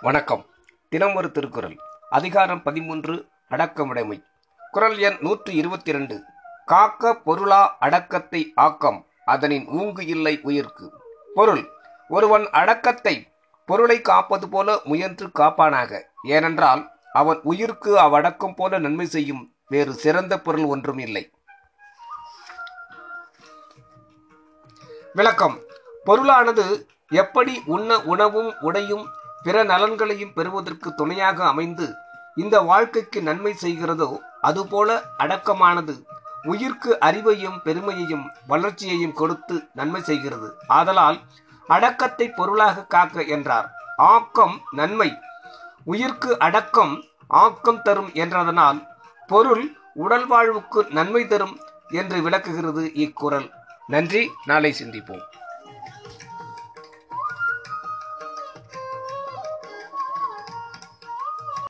வணக்கம். தினம் ஒரு திருக்குறள். அதிகாரம் பதிமூன்று அடக்கமுடைமை. குறள் எண் நூற்றி இருபத்தி இரண்டு காக்க பொருளா அடக்கத்தை ஆக்கம் அதனின் ஊங்கு இல்லை உயிர்க்கு. பொருள் ஒருவன் அடக்கத்தை பொருளை காப்பது போல முயன்று காப்பானாக. ஏனென்றால் அவன் உயிர்க்கு அவ்வடக்கம் போல நன்மை செய்யும் வேறு சிறந்த பொருள் ஒன்றும் இல்லை. விளக்கம். பொருளானது எப்படி உண்ண உணவும் உடையும் பிற நலன்களையும் பெறுவதற்கு துணையாக அமைந்து இந்த வாழ்க்கைக்கு நன்மை செய்கிறதோ அதுபோல அடக்கமானது உயிர்க்கு அறிவையும் பெருமையையும் வளர்ச்சியையும் கொடுத்து நன்மை செய்கிறது. ஆதலால் அடக்கத்தை பொருளாக காக்க என்றார். ஆக்கம் நன்மை. உயிர்க்கு அடக்கம் ஆக்கம் தரும் என்றதனால் பொருள் உடல் வாழ்வுக்கு நன்மை தரும் என்று விளக்குகிறது இக்குறள். நன்றி. நாளை சிந்திப்போம்.